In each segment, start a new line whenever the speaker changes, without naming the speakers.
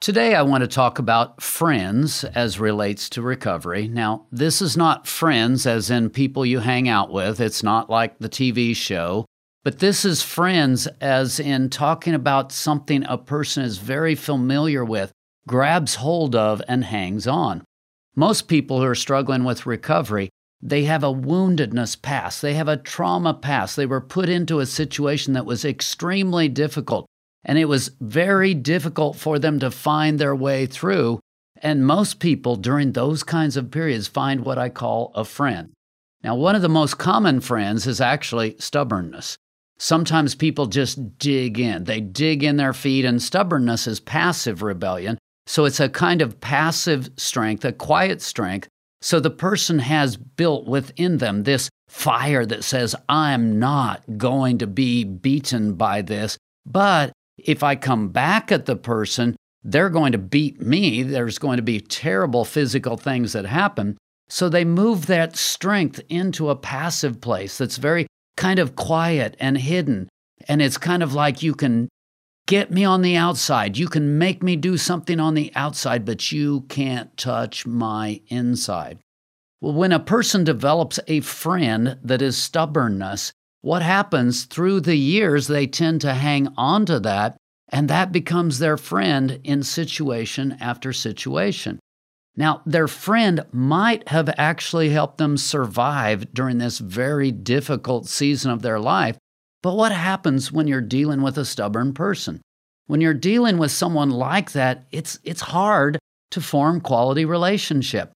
Today, I want to talk about friends as relates to recovery. Now, this is not friends as in people you hang out with, it's not like the TV show, but this is friends as in talking about something a person is very familiar with, grabs hold of, and hangs on. Most people who are struggling with recovery, they have a woundedness past, they have a trauma past. They were put into a situation that was extremely difficult and it was very difficult for them to find their way through. And most people during those kinds of periods find what I call a friend. Now, one of the most common friends is actually stubbornness. Sometimes people just dig in, they dig in their feet, and stubbornness is passive rebellion. So it's a kind of passive strength, a quiet strength. So the person has built within them this fire that says, I'm not going to be beaten by this, but if I come back at the person, they're going to beat me. There's going to be terrible physical things that happen. So they move that strength into a passive place that's very kind of quiet and hidden. And it's kind of like you can get me on the outside. You can make me do something on the outside, but you can't touch my inside. Well, when a person develops a friend that is stubbornness, what happens through the years, they tend to hang on to that, and that becomes their friend in situation after situation. Now, their friend might have actually helped them survive during this very difficult season of their life. But what happens when you're dealing with a stubborn person? When you're dealing with someone like that, it's, it's hard to form quality relationship.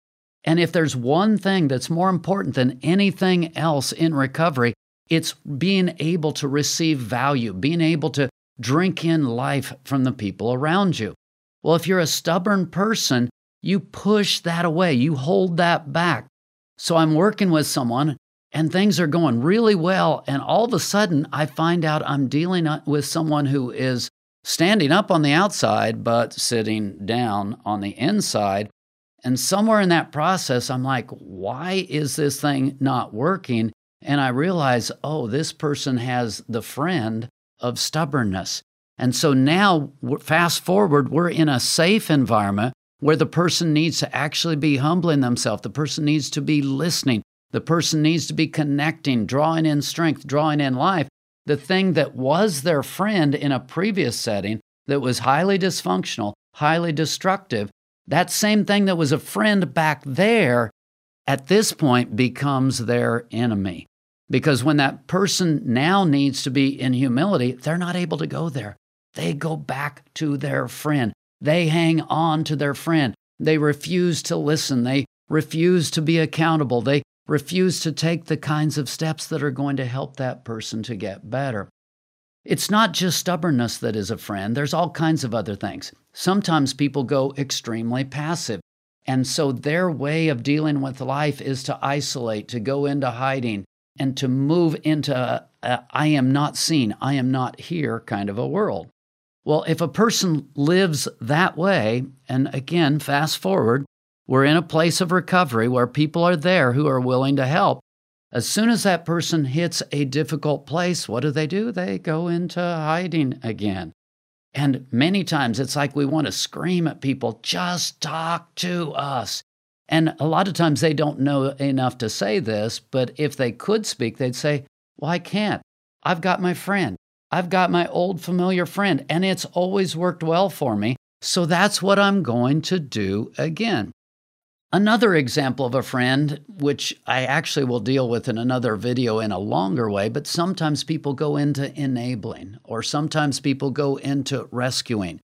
And if there's one thing that's more important than anything else in recovery, it's being able to receive value, being able to drink in life from the people around you. Well, if you're a stubborn person, you push that away, you hold that back. So I'm working with someone and things are going really well. And all of a sudden, I find out I'm dealing with someone who is standing up on the outside, but sitting down on the inside. And somewhere in that process, I'm like, why is this thing not working? And I realize, oh, this person has the friend of stubbornness. And so now, fast forward, we're in a safe environment where the person needs to actually be humbling themselves. The person needs to be listening. The person needs to be connecting, drawing in strength, drawing in life. The thing that was their friend in a previous setting that was highly dysfunctional, highly destructive, that same thing that was a friend back there at this point becomes their enemy. Because when that person now needs to be in humility, they're not able to go there. They go back to their friend. They hang on to their friend. They refuse to listen. They refuse to be accountable. They refuse to take the kinds of steps that are going to help that person to get better. It's not just stubbornness that is a friend, there's all kinds of other things. Sometimes people go extremely passive. And so their way of dealing with life is to isolate, to go into hiding, and to move into a, a I am not seen, I am not here kind of a world. Well, if a person lives that way, and again, fast forward, we're in a place of recovery where people are there who are willing to help. As soon as that person hits a difficult place, what do they do? They go into hiding again. And many times it's like we want to scream at people, just talk to us. And a lot of times they don't know enough to say this, but if they could speak, they'd say, Well, I can't. I've got my friend. I've got my old familiar friend, and it's always worked well for me. So that's what I'm going to do again. Another example of a friend, which I actually will deal with in another video in a longer way, but sometimes people go into enabling or sometimes people go into rescuing.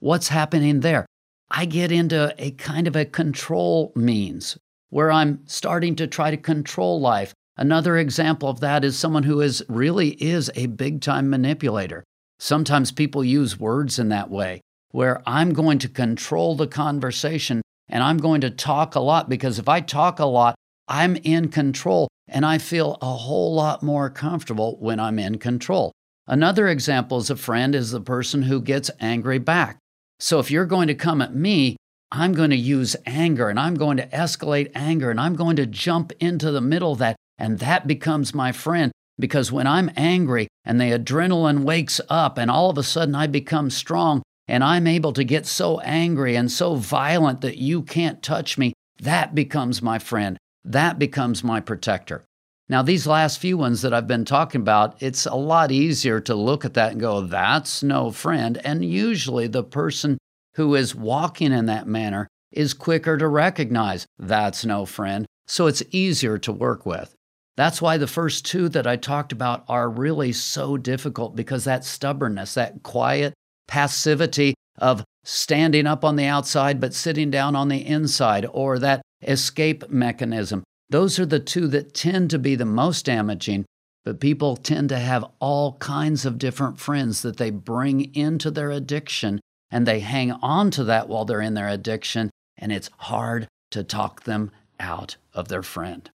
What's happening there? I get into a kind of a control means where I'm starting to try to control life. Another example of that is someone who is really is a big time manipulator. Sometimes people use words in that way where I'm going to control the conversation and I'm going to talk a lot because if I talk a lot, I'm in control and I feel a whole lot more comfortable when I'm in control. Another example as a friend is the person who gets angry back. So if you're going to come at me, I'm going to use anger and I'm going to escalate anger and I'm going to jump into the middle of that. And that becomes my friend because when I'm angry and the adrenaline wakes up and all of a sudden I become strong and I'm able to get so angry and so violent that you can't touch me, that becomes my friend. That becomes my protector. Now, these last few ones that I've been talking about, it's a lot easier to look at that and go, that's no friend. And usually the person who is walking in that manner is quicker to recognize that's no friend. So it's easier to work with. That's why the first two that I talked about are really so difficult because that stubbornness, that quiet passivity of standing up on the outside but sitting down on the inside, or that escape mechanism. Those are the two that tend to be the most damaging, but people tend to have all kinds of different friends that they bring into their addiction and they hang on to that while they're in their addiction, and it's hard to talk them out of their friend.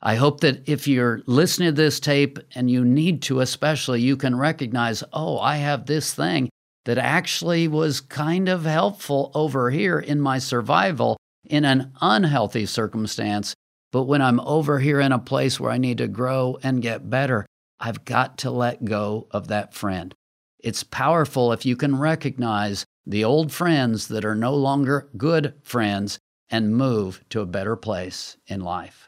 I hope that if you're listening to this tape and you need to, especially, you can recognize, oh, I have this thing that actually was kind of helpful over here in my survival in an unhealthy circumstance. But when I'm over here in a place where I need to grow and get better, I've got to let go of that friend. It's powerful if you can recognize the old friends that are no longer good friends and move to a better place in life.